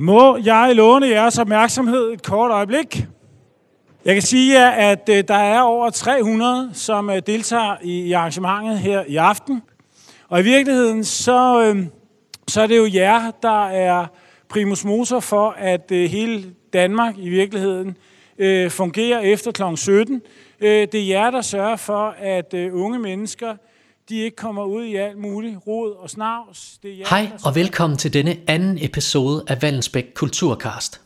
Må jeg låne jeres opmærksomhed et kort øjeblik? Jeg kan sige jer, at øh, der er over 300, som øh, deltager i arrangementet her i aften. Og i virkeligheden, så, øh, så er det jo jer, der er primus motor for, at hele Danmark i virkeligheden fungerer efter kl. 17. Det er jer, der sørger for, at unge mennesker de ikke kommer ud i alt muligt rod og snavs. Det er jer, Hej og velkommen til denne anden episode af Vallensbæk Kulturcast.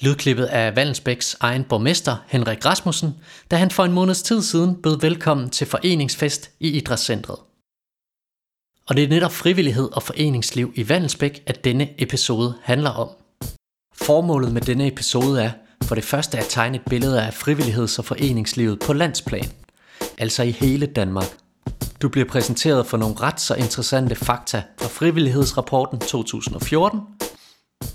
Lydklippet af Vallensbæks egen borgmester Henrik Rasmussen, da han for en måneds tid siden bød velkommen til foreningsfest i Idrætscentret. Og det er netop frivillighed og foreningsliv i Vallensbæk, at denne episode handler om. Formålet med denne episode er for det første at tegne et billede af frivilligheds- og foreningslivet på landsplan, altså i hele Danmark. Du bliver præsenteret for nogle ret så interessante fakta fra frivillighedsrapporten 2014,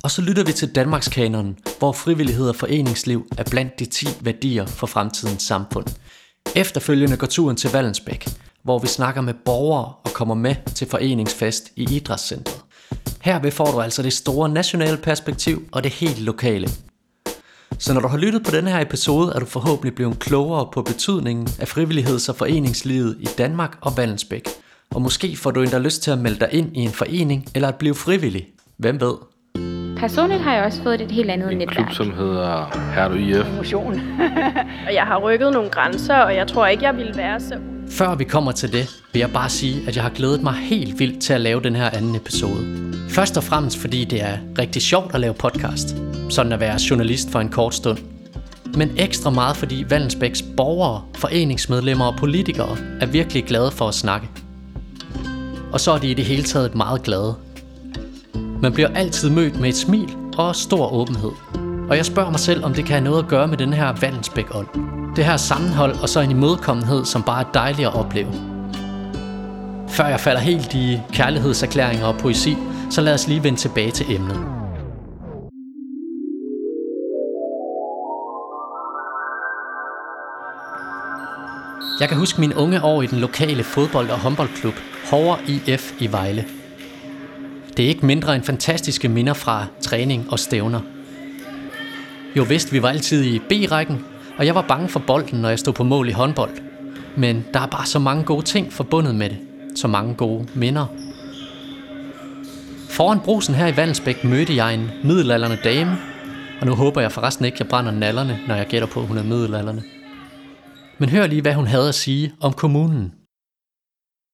og så lytter vi til Danmarks kanonen, hvor frivillighed og foreningsliv er blandt de 10 værdier for fremtidens samfund. Efterfølgende går turen til Vallensbæk, hvor vi snakker med borgere og kommer med til foreningsfest i Idrætscentret. Herved får du altså det store nationale perspektiv og det helt lokale. Så når du har lyttet på denne her episode, er du forhåbentlig blevet klogere på betydningen af frivilligheds- og foreningslivet i Danmark og Vallensbæk. Og måske får du endda lyst til at melde dig ind i en forening eller at blive frivillig. Hvem ved? Personligt har jeg også fået et helt andet en netværk. En klub, som hedder Herdo IF. Motion. og jeg har rykket nogle grænser, og jeg tror ikke, jeg ville være så... Før vi kommer til det, vil jeg bare sige, at jeg har glædet mig helt vildt til at lave den her anden episode. Først og fremmest fordi det er rigtig sjovt at lave podcast. Sådan at være journalist for en kort stund. Men ekstra meget fordi Vallensbæks borgere, foreningsmedlemmer og politikere er virkelig glade for at snakke. Og så er de i det hele taget meget glade man bliver altid mødt med et smil og stor åbenhed. Og jeg spørger mig selv, om det kan have noget at gøre med den her Vallensbæk-ånd. Det her sammenhold og så en imødekommenhed, som bare er dejlig at opleve. Før jeg falder helt i kærlighedserklæringer og poesi, så lad os lige vende tilbage til emnet. Jeg kan huske mine unge år i den lokale fodbold- og håndboldklub, Hover IF i Vejle – det er ikke mindre end fantastiske minder fra træning og stævner. Jo vist, vi var altid i B-rækken, og jeg var bange for bolden, når jeg stod på mål i håndbold. Men der er bare så mange gode ting forbundet med det. Så mange gode minder. Foran brusen her i Vandsbæk mødte jeg en middelalderne dame, og nu håber jeg forresten ikke, at jeg brænder nallerne, når jeg gætter på, at hun er middelalderne. Men hør lige, hvad hun havde at sige om kommunen.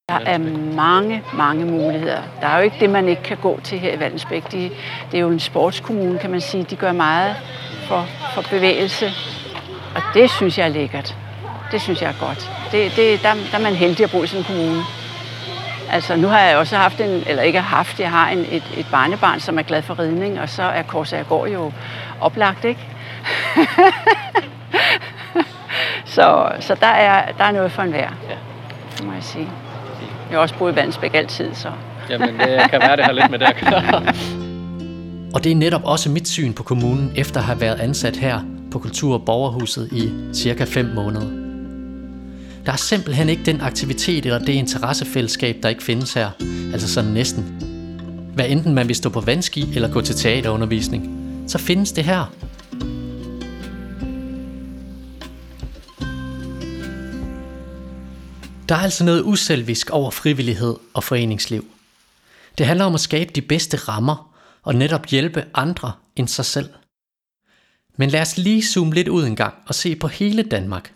Der er mange, mange muligheder. Der er jo ikke det, man ikke kan gå til her i Valdensbæk. De, det er jo en sportskommune, kan man sige. De gør meget for, for bevægelse, og det synes jeg er lækkert. Det synes jeg er godt. Det, det, der, der er man heldig at bo i sådan en kommune. Altså, nu har jeg også haft en, eller ikke haft, jeg har en, et, et barnebarn, som er glad for ridning, og så er Korsagergård jo oplagt, ikke? så så der, er, der er noget for enhver, ja. må jeg sige. Jeg har også boet i Vandsbæk altid, så... Jamen, det kan være, det har lidt med det at gøre. Og det er netop også mit syn på kommunen, efter at have været ansat her på Kultur- og Borgerhuset i cirka 5 måneder. Der er simpelthen ikke den aktivitet eller det interessefællesskab, der ikke findes her. Altså sådan næsten. Hvad enten man vil stå på vandski eller gå til teaterundervisning, så findes det her. Der er altså noget uselvisk over frivillighed og foreningsliv. Det handler om at skabe de bedste rammer og netop hjælpe andre end sig selv. Men lad os lige zoome lidt ud en gang og se på hele Danmark.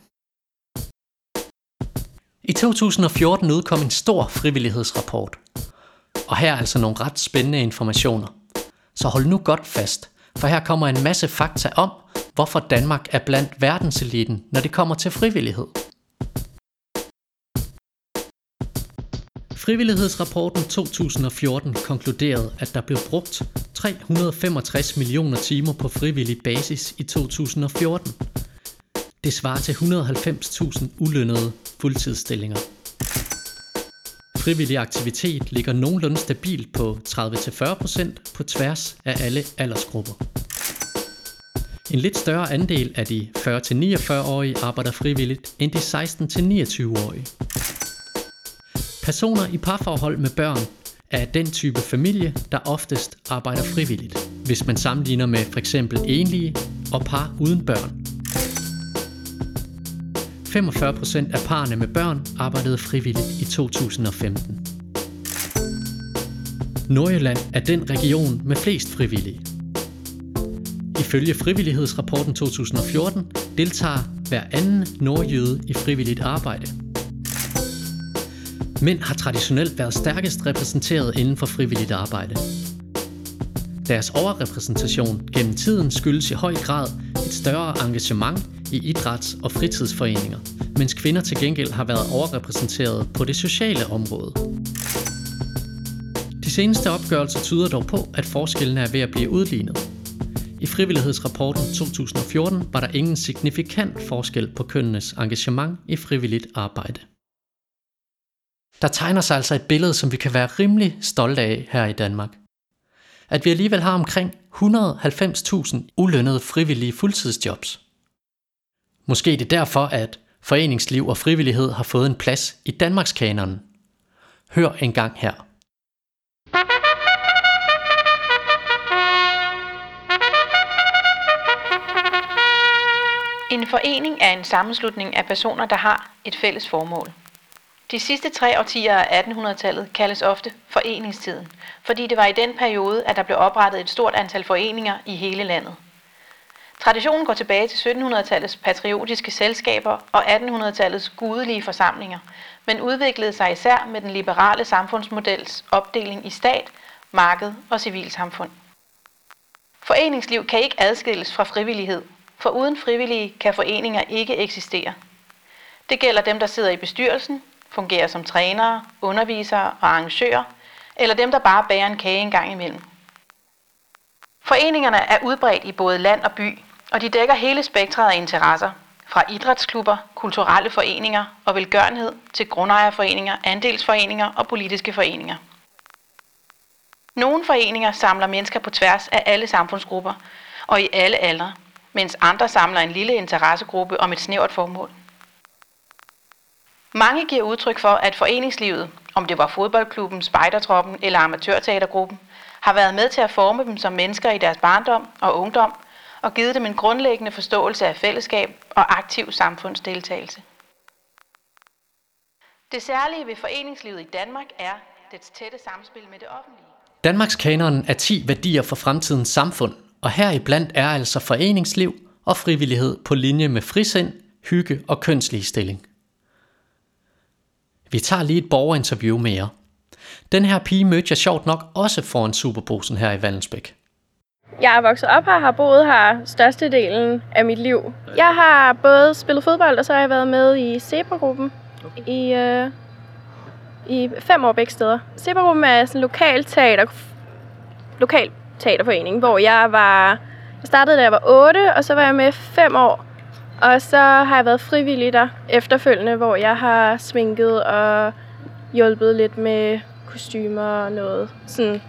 I 2014 udkom en stor frivillighedsrapport. Og her er altså nogle ret spændende informationer. Så hold nu godt fast, for her kommer en masse fakta om, hvorfor Danmark er blandt verdenseliten, når det kommer til frivillighed. Frivillighedsrapporten 2014 konkluderede, at der blev brugt 365 millioner timer på frivillig basis i 2014. Det svarer til 190.000 ulønnede fuldtidsstillinger. Frivillig aktivitet ligger nogenlunde stabilt på 30-40% på tværs af alle aldersgrupper. En lidt større andel af de 40-49-årige arbejder frivilligt end de 16-29-årige. Personer i parforhold med børn er den type familie, der oftest arbejder frivilligt. hvis man sammenligner med for eksempel enlige og par uden børn. 45% af parerne med børn arbejdede frivilligt i 2015. Nordjylland er den region med flest frivillige. Ifølge frivillighedsrapporten 2014 deltager hver anden nordjyde i frivilligt arbejde. Mænd har traditionelt været stærkest repræsenteret inden for frivilligt arbejde. Deres overrepræsentation gennem tiden skyldes i høj grad et større engagement i idræts- og fritidsforeninger, mens kvinder til gengæld har været overrepræsenteret på det sociale område. De seneste opgørelser tyder dog på, at forskellene er ved at blive udlignet. I frivillighedsrapporten 2014 var der ingen signifikant forskel på kønnenes engagement i frivilligt arbejde. Der tegner sig altså et billede, som vi kan være rimelig stolte af her i Danmark. At vi alligevel har omkring 190.000 ulønnede frivillige fuldtidsjobs. Måske er det derfor, at foreningsliv og frivillighed har fået en plads i Danmarks kanon. Hør en gang her. En forening er en sammenslutning af personer, der har et fælles formål. De sidste tre årtier af 1800-tallet kaldes ofte foreningstiden, fordi det var i den periode, at der blev oprettet et stort antal foreninger i hele landet. Traditionen går tilbage til 1700-tallets patriotiske selskaber og 1800-tallets gudelige forsamlinger, men udviklede sig især med den liberale samfundsmodels opdeling i stat, marked og civilsamfund. Foreningsliv kan ikke adskilles fra frivillighed, for uden frivillige kan foreninger ikke eksistere. Det gælder dem, der sidder i bestyrelsen, fungerer som trænere, undervisere og arrangører, eller dem, der bare bærer en kage en gang imellem. Foreningerne er udbredt i både land og by, og de dækker hele spektret af interesser, fra idrætsklubber, kulturelle foreninger og velgørenhed til grundejerforeninger, andelsforeninger og politiske foreninger. Nogle foreninger samler mennesker på tværs af alle samfundsgrupper og i alle aldre, mens andre samler en lille interessegruppe om et snævert formål. Mange giver udtryk for, at foreningslivet, om det var fodboldklubben, spejdertroppen eller amatørteatergruppen, har været med til at forme dem som mennesker i deres barndom og ungdom, og givet dem en grundlæggende forståelse af fællesskab og aktiv samfundsdeltagelse. Det særlige ved foreningslivet i Danmark er dets tætte samspil med det offentlige. Danmarks kanon er 10 værdier for fremtidens samfund, og heriblandt er altså foreningsliv og frivillighed på linje med frisind, hygge og kønsligestilling. Vi tager lige et borgerinterview mere. Den her pige mødte jeg sjovt nok også foran Superbrusen her i Vallensbæk. Jeg er vokset op her og har boet her størstedelen af mit liv. Jeg har både spillet fodbold, og så har jeg været med i Zebra-gruppen i, øh, i fem år begge steder. Zebra-gruppen er sådan en lokal teater, lokal teaterforening, hvor jeg var... Jeg startede, da jeg var 8, og så var jeg med fem år. Og så har jeg været frivillig der efterfølgende, hvor jeg har sminket og hjulpet lidt med kostymer og noget. Sådan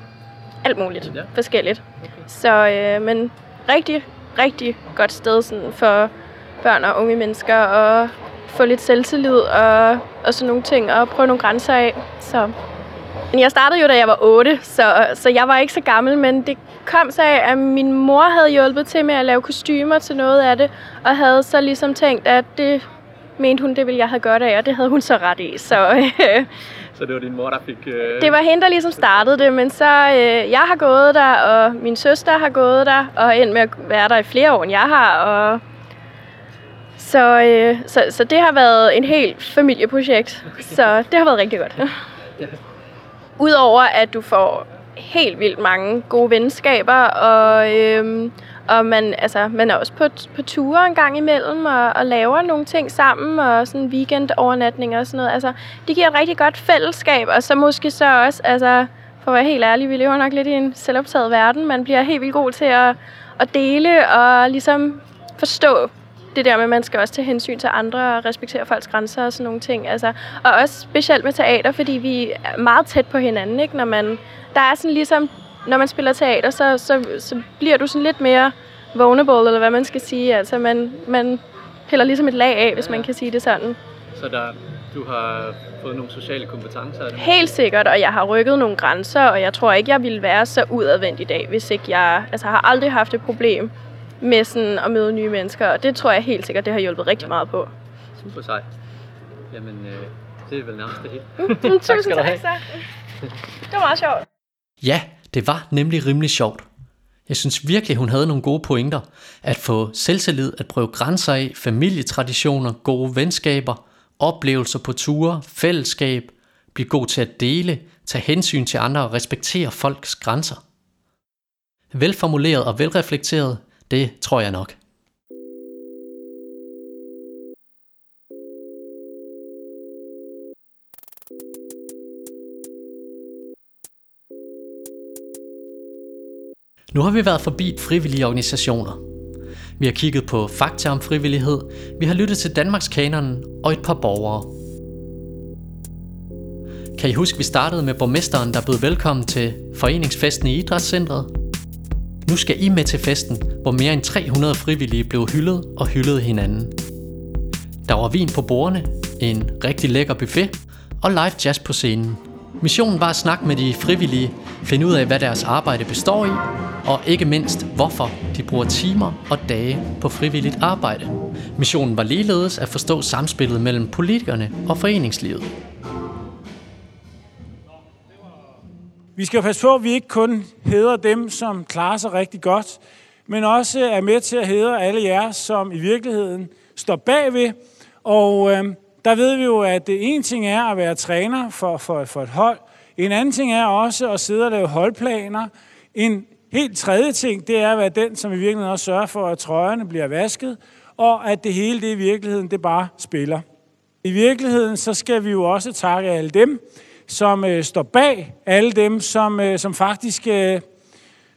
alt muligt ja. forskelligt. Okay. Så, øh, men rigtig, rigtig godt sted sådan for børn og unge mennesker at få lidt selvtillid og, og sådan nogle ting, og prøve nogle grænser af. Så. Jeg startede jo, da jeg var 8, så, så jeg var ikke så gammel, men det kom så af, at min mor havde hjulpet til med at lave kostymer til noget af det, og havde så ligesom tænkt, at det mente hun, det ville jeg have godt af, og det havde hun så ret i. Så, øh, så det var din mor, der fik... Øh... Det var hende, der ligesom startede det, men så øh, jeg har gået der, og min søster har gået der, og endt med at være der i flere år, end jeg har. Og så, øh, så, så det har været en helt familieprojekt, så det har været rigtig godt. Udover at du får helt vildt mange gode venskaber, og, øhm, og man, altså, man er også på, på ture en gang imellem, og, og laver nogle ting sammen, og sådan weekendovernatning og sådan noget. Altså, det giver et rigtig godt fællesskab, og så måske så også, altså, for at være helt ærlig, vi lever nok lidt i en selvoptaget verden. Man bliver helt vildt god til at, at dele og ligesom forstå det der med, at man skal også tage hensyn til andre og respektere folks grænser og sådan nogle ting. Altså, og også specielt med teater, fordi vi er meget tæt på hinanden, ikke? Når man, der er sådan ligesom når man spiller teater, så, så, så bliver du sådan lidt mere vulnerable, eller hvad man skal sige. Altså, man, man piller ligesom et lag af, hvis man kan sige det sådan. Så der, du har fået nogle sociale kompetencer af det? Helt sikkert, og jeg har rykket nogle grænser, og jeg tror ikke, jeg ville være så udadvendt i dag, hvis ikke jeg... Altså, jeg har aldrig haft et problem med sådan at møde nye mennesker, og det tror jeg helt sikkert, det har hjulpet rigtig meget på. Super sej. Jamen, øh, det er vel nærmest det hele. Mm, Tusind tak, tak så. Det var meget sjovt. Ja, det var nemlig rimelig sjovt. Jeg synes virkelig, hun havde nogle gode pointer. At få selvtillid, at prøve grænser af, familietraditioner, gode venskaber, oplevelser på ture, fællesskab, blive god til at dele, tage hensyn til andre og respektere folks grænser. Velformuleret og velreflekteret, det tror jeg nok. Nu har vi været forbi frivillige organisationer. Vi har kigget på fakta om frivillighed, vi har lyttet til Danmarks kanonen og et par borgere. Kan I huske, vi startede med borgmesteren, der bød velkommen til foreningsfesten i Idrætscentret? Nu skal I med til festen, hvor mere end 300 frivillige blev hyldet og hyldede hinanden. Der var vin på bordene, en rigtig lækker buffet og live jazz på scenen. Missionen var at snakke med de frivillige, finde ud af, hvad deres arbejde består i, og ikke mindst, hvorfor de bruger timer og dage på frivilligt arbejde. Missionen var ligeledes at forstå samspillet mellem politikerne og foreningslivet. Vi skal passe på, at vi ikke kun hedder dem, som klarer sig rigtig godt, men også er med til at hedre alle jer, som i virkeligheden står bagved. Og øh, der ved vi jo, at det en ting er at være træner for, for, for et hold. En anden ting er også at sidde og lave holdplaner. En helt tredje ting, det er at være den, som i virkeligheden også sørger for, at trøjerne bliver vasket, og at det hele det i virkeligheden, det bare spiller. I virkeligheden, så skal vi jo også takke alle dem, som øh, står bag, alle dem, som, øh, som faktisk øh,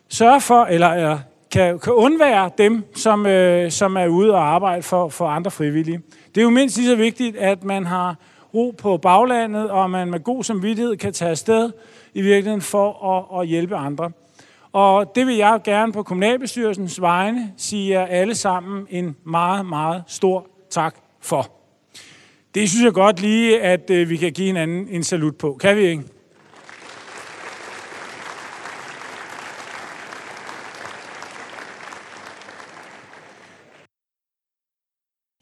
sørger for, eller øh, kan, kan undvære dem, som, øh, som er ude og arbejde for, for andre frivillige. Det er jo mindst lige så vigtigt, at man har ro på baglandet, og man med god samvittighed kan tage afsted i virkeligheden for at, at hjælpe andre. Og det vil jeg gerne på kommunalbestyrelsens vegne sige jer alle sammen en meget, meget stor tak for. Det synes jeg godt lige, at øh, vi kan give hinanden en salut på. Kan vi ikke?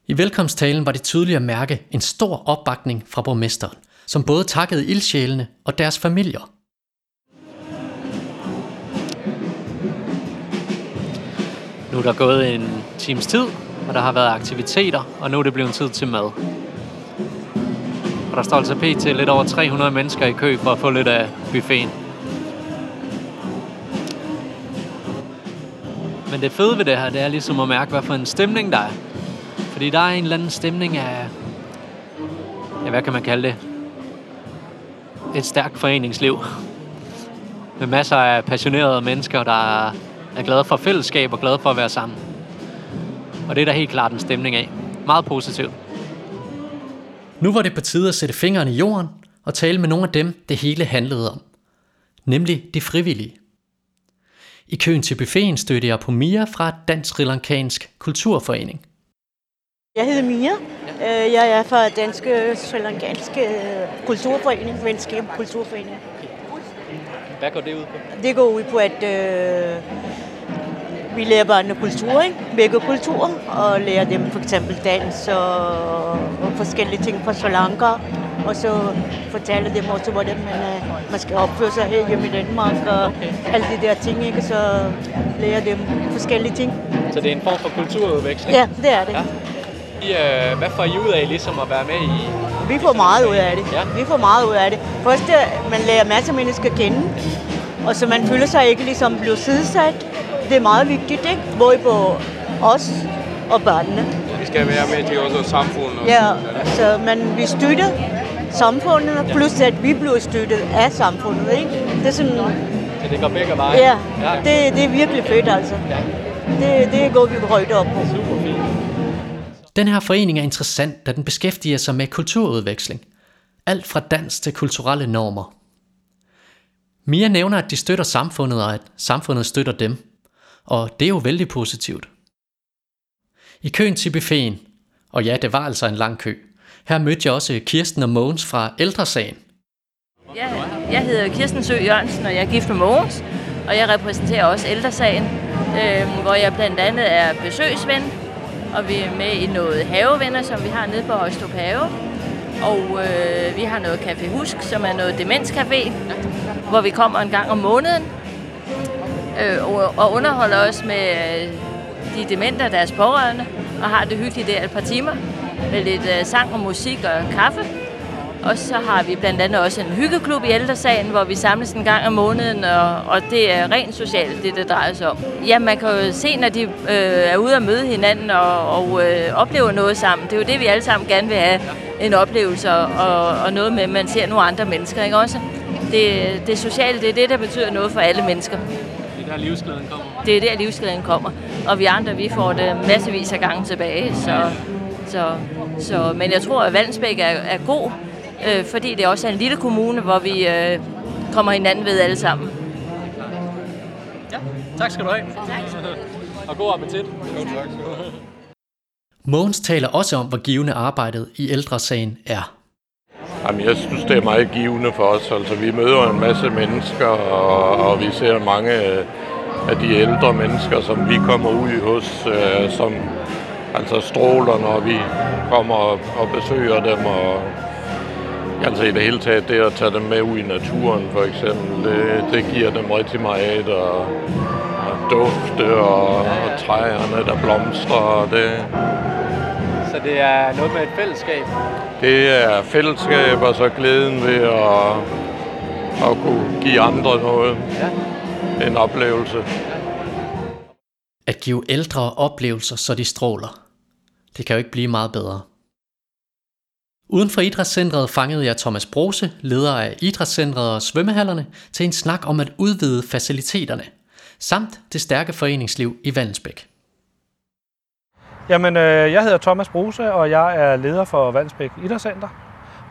I velkomsttalen var det tydeligt at mærke en stor opbakning fra borgmesteren, som både takkede ildsjælene og deres familier. Nu er der gået en times tid, og der har været aktiviteter, og nu er det blevet tid til mad. Og der står altså pt. lidt over 300 mennesker i kø for at få lidt af buffeten. Men det fede ved det her, det er ligesom at mærke, hvad for en stemning der er. Fordi der er en eller anden stemning af, ja, hvad kan man kalde det? Et stærkt foreningsliv. Med masser af passionerede mennesker, der er glade for fællesskab og glade for at være sammen. Og det er der helt klart en stemning af. Meget positivt. Nu var det på tide at sætte fingeren i jorden og tale med nogle af dem, det hele handlede om. Nemlig de frivillige. I køen til buffeten stødte jeg på Mia fra Dansk Sri Lankansk Kulturforening. Jeg hedder Mia. Øh, Jeg er fra Danske Sri Lankanske Kulturforening, Venskab Kulturforening. Hvad går det ud på? Det går ud på, at øh, vi lærer børnene kultur, ikke? begge kulturer, og lærer dem for eksempel dans og, og forskellige ting fra Sri Lanka. Og så fortæller dem også, hvordan man, øh, man skal opføre sig her hjemme i Danmark, og okay. alle de der ting, ikke? så lærer dem forskellige ting. Så det er en form for kulturudveksling? Ja, det er det. Ja. I, øh, hvad får I ud af ligesom at være med i? Vi får meget ud af det. Ja. Vi får meget ud af det. Først, øh, man lærer masser af mennesker at kende, og så man føler sig ikke ligesom blevet sidesat. Det er meget vigtigt, ikke? Både på os og børnene. Vi skal være med til også samfundet. Ja, så man vi støtter samfundet, plus at vi bliver støttet af samfundet, ikke? Det er sådan, Så det går begge veje? ja, det, det er virkelig fedt, altså. Ja. Det, det går vi højt op på. Super fint. Den her forening er interessant, da den beskæftiger sig med kulturudveksling. Alt fra dans til kulturelle normer. Mia nævner, at de støtter samfundet, og at samfundet støtter dem. Og det er jo vældig positivt. I køen til buffeten, og ja, det var altså en lang kø, Her mødte jeg også Kirsten og Mogens fra Ældresagen. Jeg, jeg hedder Kirsten Sø Jørgensen, og jeg er gift med Mogens, og jeg repræsenterer også Ældresagen, øh, hvor jeg blandt andet er besøgsven, og vi er med i noget havevenner, som vi har nede på Højstrup Have. Og øh, vi har noget Café Husk, som er noget demenscafé, hvor vi kommer en gang om måneden øh, og, og underholder os med øh, de demente og deres pårørende, og har det hyggeligt der et par timer med lidt øh, sang og musik og kaffe. Og så har vi blandt andet også en hyggeklub i ældresagen, hvor vi samles en gang om måneden, og, og det er rent socialt, det det drejer sig om. Ja, man kan jo se, når de øh, er ude at møde hinanden og, og øh, oplever noget sammen. Det er jo det, vi alle sammen gerne vil have, en oplevelse og, og noget med, at man ser nogle andre mennesker, ikke også? Det, det sociale, det er det, der betyder noget for alle mennesker. Det er der livsglæden kommer. Det er der, livsglæden kommer. Og vi andre, vi får det massevis af gange tilbage. Så, så, så, men jeg tror, at Valensbæk er, er god, øh, fordi det også er en lille kommune, hvor vi øh, kommer hinanden ved alle sammen. Ja, tak skal du have. Og god appetit. Jo, tak. Mogens taler også om, hvor givende arbejdet i ældresagen er. Jamen, jeg synes, det er meget givende for os. Altså, vi møder en masse mennesker, og, og vi ser mange øh, af de ældre mennesker, som vi kommer ud hos, øh, som altså stråler, når vi kommer og, og besøger dem. Og, altså i det hele taget, det at tage dem med ud i naturen, for eksempel, det, det giver dem rigtig meget. Og, og dufte og, og træerne, der blomstrer. Og det, så det er noget med et fællesskab. det er fællesskab og så glæden ved at, at kunne give andre noget. Ja. En oplevelse. At give ældre oplevelser, så de stråler. Det kan jo ikke blive meget bedre. Uden for idrætscentret fangede jeg Thomas Brose, leder af idrætscentret og svømmehallerne, til en snak om at udvide faciliteterne, samt det stærke foreningsliv i Vallensbæk. Jamen, øh, jeg hedder Thomas Bruse, og jeg er leder for Vandsbæk Idrætscenter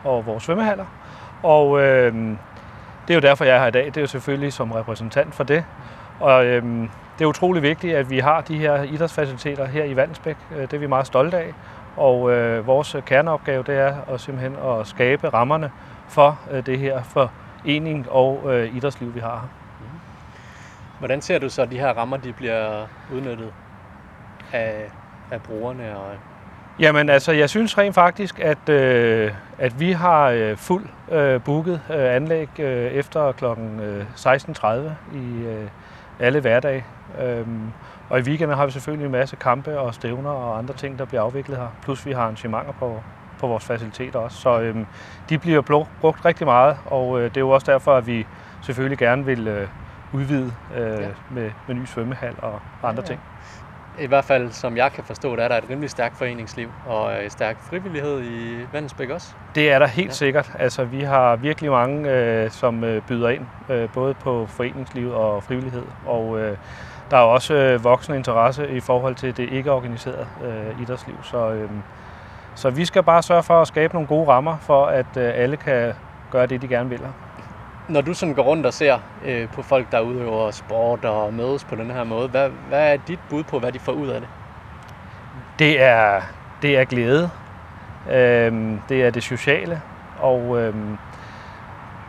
og vores svømmehaller. Og øh, det er jo derfor, jeg er her i dag. Det er jo selvfølgelig som repræsentant for det. Og øh, det er utrolig vigtigt, at vi har de her idrætsfaciliteter her i Vandsbæk. Øh, det er vi meget stolte af. Og øh, vores kerneopgave, det er at simpelthen at skabe rammerne for øh, det her forening og øh, idrætsliv, vi har her. Hvordan ser du så, at de her rammer de bliver udnyttet af, af brugerne? Og... Jamen altså, jeg synes rent faktisk, at, øh, at vi har øh, fuld øh, booket øh, anlæg øh, efter kl. 16.30 i øh, alle hverdage. Øhm, og i weekenden har vi selvfølgelig en masse kampe og stævner og andre ting, der bliver afviklet her. Plus vi har arrangementer på, på vores faciliteter også. Så øhm, de bliver brugt rigtig meget, og øh, det er jo også derfor, at vi selvfølgelig gerne vil øh, udvide øh, ja. med, med ny svømmehal og andre Ja. ting. I hvert fald, som jeg kan forstå, der er der et rimelig stærkt foreningsliv og en stærk frivillighed i Vandensbæk også. Det er der helt ja. sikkert. Altså, vi har virkelig mange, øh, som øh, byder ind, øh, både på foreningsliv og frivillighed. Og øh, der er også øh, voksende interesse i forhold til det ikke organiserede øh, idrætsliv. Så, øh, så vi skal bare sørge for at skabe nogle gode rammer, for at øh, alle kan gøre det, de gerne vil. Når du sådan går rundt og ser øh, på folk, der udøver sport og mødes på den her måde, hvad, hvad er dit bud på, hvad de får ud af det? Det er, det er glæde. Øhm, det er det sociale. Og øhm,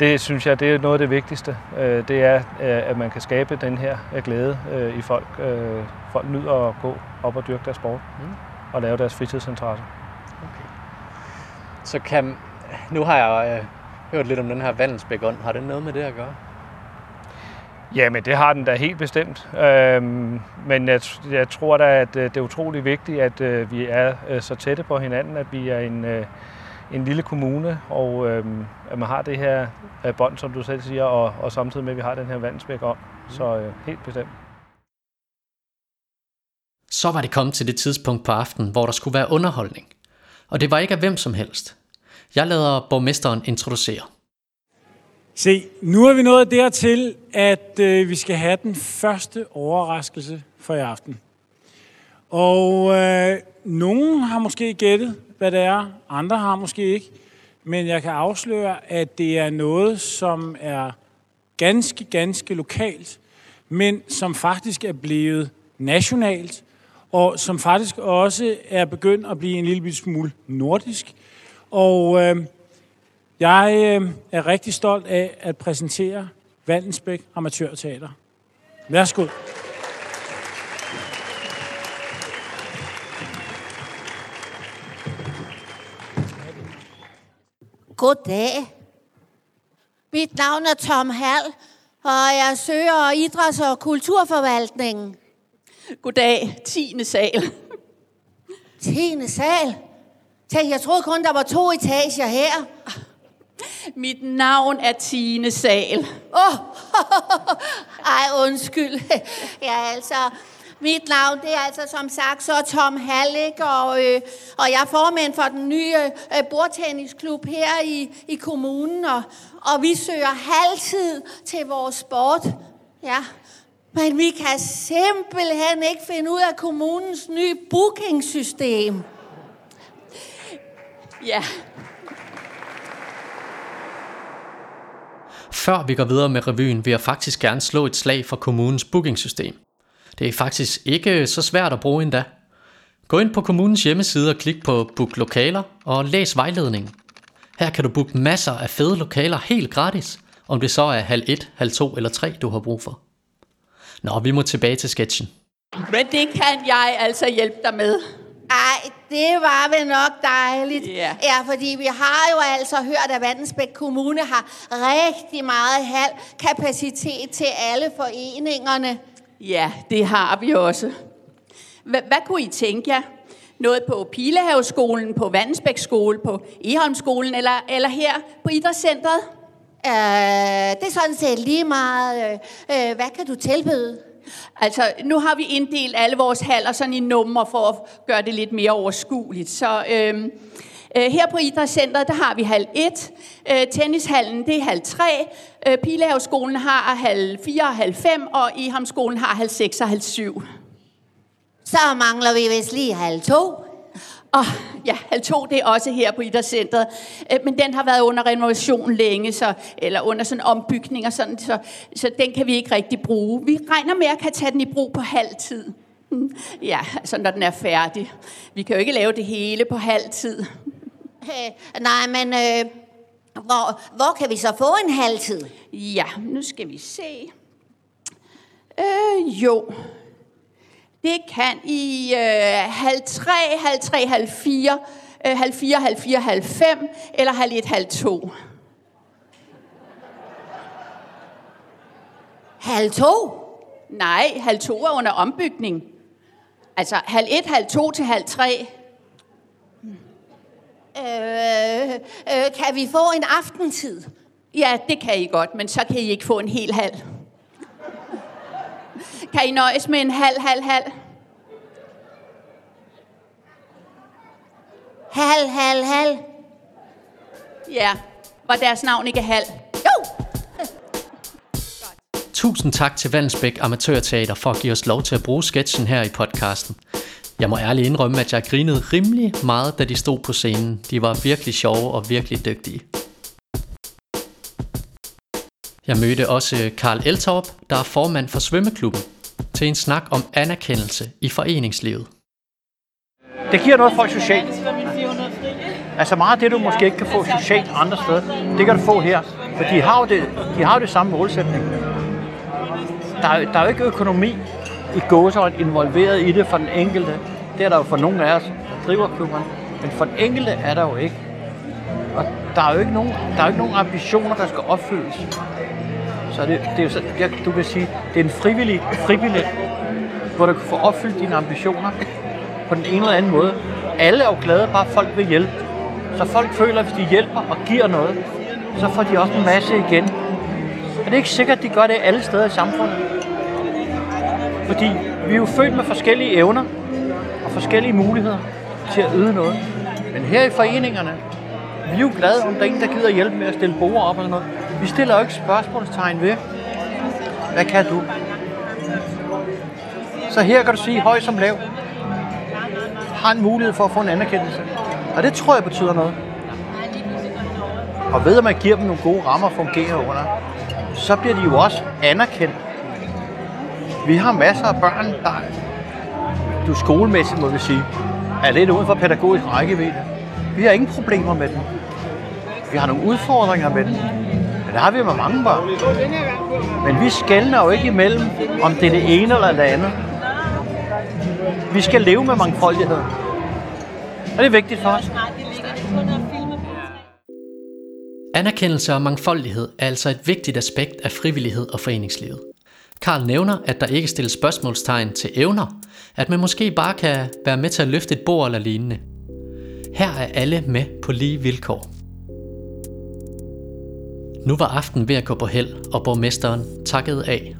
det synes jeg, det er noget af det vigtigste. Øh, det er, øh, at man kan skabe den her øh, glæde øh, i folk. Øh, folk nyder at gå op og dyrke deres sport Mm. og lave deres fritidsinteresse. Så kan, nu har jeg øh, hørt lidt om den her Vandensbæk-ånd. Har det noget med det at gøre? Jamen, det har den da helt bestemt. Øhm, men jeg, jeg tror da, at øh, det er utrolig vigtigt, at øh, vi er øh, så tætte på hinanden, at vi er en, øh, en lille kommune, og øh, at man har det her øh, bånd, som du selv siger, og, og samtidig med, at vi har den her vandsbæk om. Så øh, helt bestemt. Så var det kommet til det tidspunkt på aftenen, hvor der skulle være underholdning. Og det var ikke af hvem som helst. Jeg lader borgmesteren introducere. Se, nu er vi nået dertil, at øh, vi skal have den første overraskelse for i aften. Og øh, nogen har måske gættet, hvad det er. Andre har måske ikke. Men jeg kan afsløre, at det er noget, som er ganske, ganske lokalt, men som faktisk er blevet nationalt, og som faktisk også er begyndt at blive en lille smule nordisk. Og øh, jeg øh, er rigtig stolt af at præsentere Valdensbæk Amatørteater. Værsgo. Goddag. Mit navn er Tom Hall, og jeg søger idræts- og kulturforvaltningen. Goddag, 10. sal. 10. sal? Tænk, jeg troede kun, der var to etager her. Mit navn er Tine Sal. Åh, oh, ej undskyld. Ja, altså, mit navn det er altså som sagt så Tom Hallik, og, øh, og jeg er formand for den nye øh, bordtennisklub her i, i kommunen, og, og vi søger halvtid til vores sport. Ja, men vi kan simpelthen ikke finde ud af kommunens nye bookingsystem. Ja, Før vi går videre med revyen, vil jeg faktisk gerne slå et slag for kommunens bookingsystem. Det er faktisk ikke så svært at bruge endda. Gå ind på kommunens hjemmeside og klik på Book Lokaler og læs vejledningen. Her kan du booke masser af fede lokaler helt gratis, om det så er halv 1, halv 2 eller 3, du har brug for. Nå, vi må tilbage til sketchen. men det kan jeg altså hjælpe dig med. Ej, det var vel nok dejligt. Ja. ja, fordi vi har jo altså hørt, at Vandensbæk Kommune har rigtig meget halv kapacitet til alle foreningerne. Ja, det har vi også. H- hvad kunne I tænke jer? Noget på Pilehaveskolen, på Vandensbæk skole, på Eholmskolen eller, eller her på Idrætscenteret? Øh, det er sådan set lige meget. Øh, hvad kan du tilbyde? Altså, nu har vi inddelt alle vores haller sådan i numre for at gøre det lidt mere overskueligt. Så øhm, øh, her på Idrætscenteret, der har vi hal 1. Øh, tennishallen, det er hal 3. Øh, Pilehavsskolen har hal 4 og hal 5, og Eholmskolen har hal 6 og hal 7. Så mangler vi vist lige hal 2. Og ja, halv to, det er også her på Idrætscenteret. Øh, Men den har været under renovation længe, så, eller under sådan ombygning og sådan, så, så den kan vi ikke rigtig bruge. Vi regner med at kan tage den i brug på halv tid. Mm, Ja, altså når den er færdig. Vi kan jo ikke lave det hele på halv tid. Øh, nej, men øh, hvor, hvor kan vi så få en halvtid? Ja, nu skal vi se. Øh, jo. Det kan i øh, halv tre, halv øh, halv fire, halv eller halv et, halv to. Halv to? Nej, halv to er under ombygning. Altså halv et, halv to til halv tre. Øh, øh, kan vi få en aftentid? Ja, det kan I godt, men så kan I ikke få en hel halv. Kan I nøjes med en halv, halv, halv? Hal, hal, hal. Ja, var deres navn ikke halv? Jo! Tusind tak til Vandsbæk Amatørteater for at give os lov til at bruge sketchen her i podcasten. Jeg må ærligt indrømme, at jeg grinede rimelig meget, da de stod på scenen. De var virkelig sjove og virkelig dygtige. Jeg mødte også øh, Karl Eltorp, der er formand for svømmeklubben, til en snak om anerkendelse i foreningslivet. Det giver noget for socialt. Altså meget af det, du måske ikke kan få socialt andre steder, det kan du få her. For de har jo det, de har jo det samme målsætning. Der er, der er jo ikke økonomi i gåsøjne involveret i det for den enkelte. Det er der jo for nogle af os, der driver klubberne. Men for den enkelte er der jo ikke. Og der er jo ikke nogen, der er jo ikke nogen ambitioner, der skal opfyldes. Så det, det er jo så, jeg, du kan sige, det er en frivillig fribillet, hvor du kan få opfyldt dine ambitioner på den ene eller anden måde. Alle er jo glade, bare folk vil hjælpe. Så folk føler, at hvis de hjælper og giver noget, så får de også en masse igen. Og det er ikke sikkert, at de gør det alle steder i samfundet. Fordi vi er jo født med forskellige evner og forskellige muligheder til at yde noget. Men her i foreningerne, vi er jo glade, om der er en, der gider hjælpe med at stille borer op eller noget. Vi stiller jo ikke spørgsmålstegn ved, hvad kan du? Så her kan du sige, høj som lav, har en mulighed for at få en anerkendelse. Og det tror jeg betyder noget. Og ved at man giver dem nogle gode rammer at fungere under, så bliver de jo også anerkendt. Vi har masser af børn, der du skolemæssigt, må vi sige, er lidt uden for pædagogisk rækkevidde. Vi har ingen problemer med dem. Vi har nogle udfordringer med dem. Men det har vi med mange børn. Men vi skældner jo ikke imellem, om det er det ene eller det andet. Vi skal leve med mangfoldighed. Og det er vigtigt for os. Anerkendelse og mangfoldighed er altså et vigtigt aspekt af frivillighed og foreningslivet. Karl nævner, at der ikke stilles spørgsmålstegn til evner, at man måske bare kan være med til at løfte et bord eller lignende. Her er alle med på lige vilkår. Nu var aften ved at gå på held, og borgmesteren takkede af.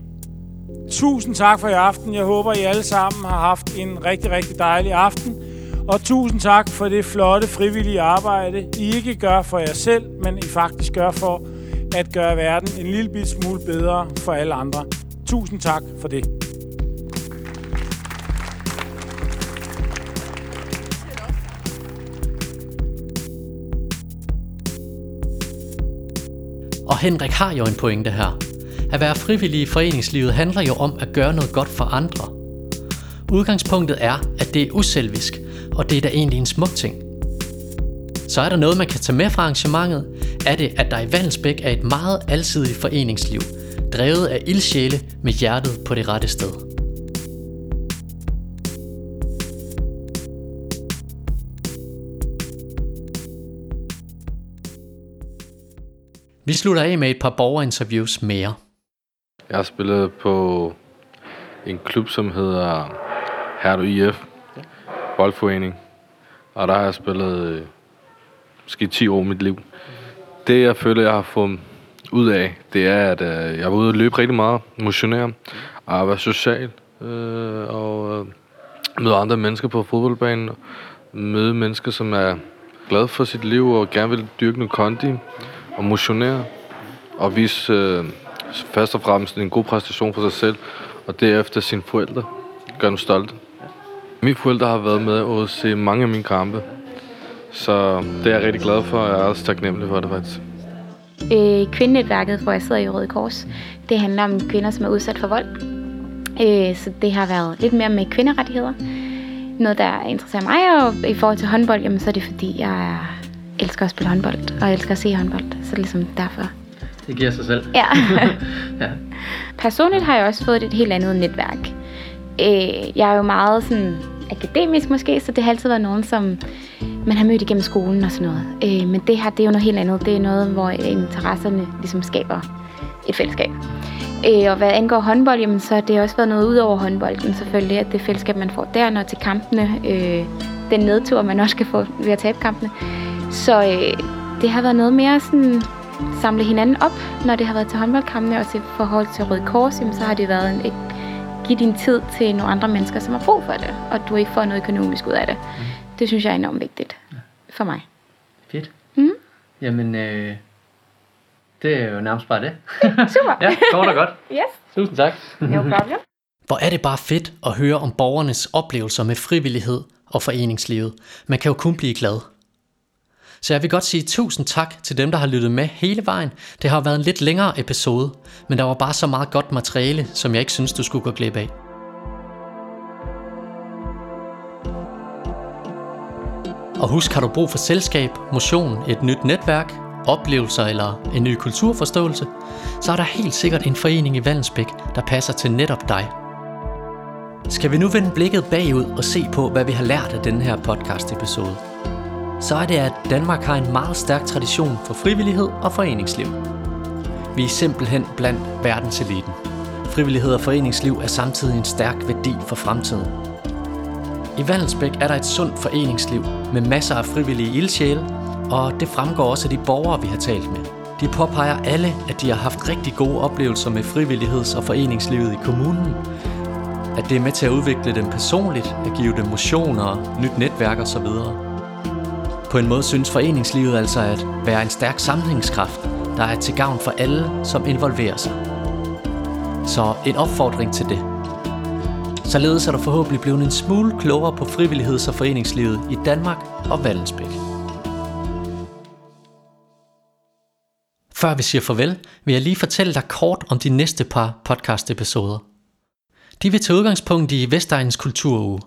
Tusind tak for i aften. Jeg håber, I alle sammen har haft en rigtig, rigtig dejlig aften. Og tusind tak for det flotte frivillige arbejde, I ikke gør for jer selv, men I faktisk gør for at gøre verden en lille smule bedre for alle andre. Tusind tak for det. Og Henrik har jo en pointe her. At være frivillig i foreningslivet handler jo om at gøre noget godt for andre. Udgangspunktet er, at det er uselvisk, og det er da egentlig en smuk ting. Så er der noget, man kan tage med fra arrangementet, er det, at der i Vandsbæk er et meget alsidigt foreningsliv, drevet af ildsjæle med hjertet på det rette sted. Vi slutter af med et par borgerinterviews mere. Jeg har spillet på en klub, som hedder Herdu IF, boldforening. Og der har jeg spillet øh, måske 10 år i mit liv. Det, jeg føler, jeg har fået ud af, det er, at øh, jeg var ude og løbe rigtig meget, motionere, og være social, øh, og øh, møde andre mennesker på fodboldbanen, møde mennesker, som er glade for sit liv og gerne vil dyrke noget kondi og motionere, og vise øh, først og fremmest en god præstation for sig selv, og derefter sine forældre. Gør dem stolte. Mine forældre har været med og se mange af mine kampe, så det er jeg rigtig glad for, og jeg er også taknemmelig for det faktisk. Øh, kvindenetværket, hvor jeg sidder i Røde Kors, det handler om kvinder, som er udsat for vold. Øh, så det har været lidt mere med kvinderettigheder. Noget, der interesserer mig, og i forhold til håndbold, jamen, så er det fordi, jeg er elsker at spille håndbold, og jeg elsker at se håndbold. Så det er ligesom derfor. Det giver sig selv. Ja. ja. Personligt har jeg også fået et helt andet netværk. Øh, jeg er jo meget sådan akademisk måske, så det har altid været nogen, som man har mødt igennem skolen og sådan noget. Øh, men det her, det er jo noget helt andet. Det er noget, hvor interesserne ligesom skaber et fællesskab. Øh, og hvad angår håndbold, jamen, så har det også været noget ud over håndbolden selvfølgelig, at det fællesskab, man får der, når til kampene, øh, den nedtur, man også kan få ved at tabe kampene. Så øh, det har været noget mere sådan samle hinanden op, når det har været til håndboldkampene, og i forhold til Røde Kors, jamen, så har det været en, et, give din tid til nogle andre mennesker, som har brug for det, og du ikke får noget økonomisk ud af det. Mm. Det synes jeg er enormt vigtigt for mig. Fedt. Mm. Jamen, øh, det er jo nærmest bare det. Super. ja, kort og godt. Yes. Tusind tak. No problem. Hvor er det bare fedt at høre om borgernes oplevelser med frivillighed og foreningslivet. Man kan jo kun blive glad. Så jeg vil godt sige tusind tak til dem, der har lyttet med hele vejen. Det har været en lidt længere episode, men der var bare så meget godt materiale, som jeg ikke synes, du skulle gå glip af. Og husk, har du brug for selskab, motion, et nyt netværk, oplevelser eller en ny kulturforståelse, så er der helt sikkert en forening i Vallensbæk, der passer til netop dig. Skal vi nu vende blikket bagud og se på, hvad vi har lært af den her podcast episode? Så er det, at Danmark har en meget stærk tradition for frivillighed og foreningsliv. Vi er simpelthen blandt verdenseliten. Frivillighed og foreningsliv er samtidig en stærk værdi for fremtiden. I Vandelsbæk er der et sundt foreningsliv med masser af frivillige ildsjæle, og det fremgår også af de borgere, vi har talt med. De påpeger alle, at de har haft rigtig gode oplevelser med frivilligheds- og foreningslivet i kommunen. At det er med til at udvikle dem personligt, at give dem motion og nyt netværk osv. På en måde synes foreningslivet altså at være en stærk samlingskraft, der er til gavn for alle, som involverer sig. Så en opfordring til det. Således er du forhåbentlig blevet en smule klogere på frivilligheds- og foreningslivet i Danmark og Vallensbæk. Før vi siger farvel, vil jeg lige fortælle dig kort om de næste par podcast-episoder. De vil tage udgangspunkt i Vestegnens Kulturuge.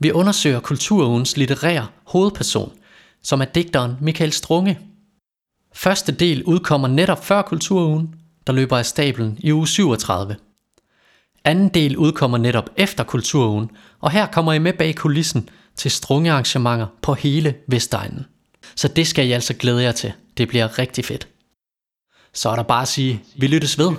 Vi undersøger Kulturugens litterære hovedperson, som er digteren Michael Strunge. Første del udkommer netop før Kulturugen, der løber af stablen i uge 37. Anden del udkommer netop efter Kulturugen, og her kommer I med bag kulissen til strunge arrangementer på hele Vestegnen. Så det skal I altså glæde jer til. Det bliver rigtig fedt. Så er der bare at sige, vi lyttes ved.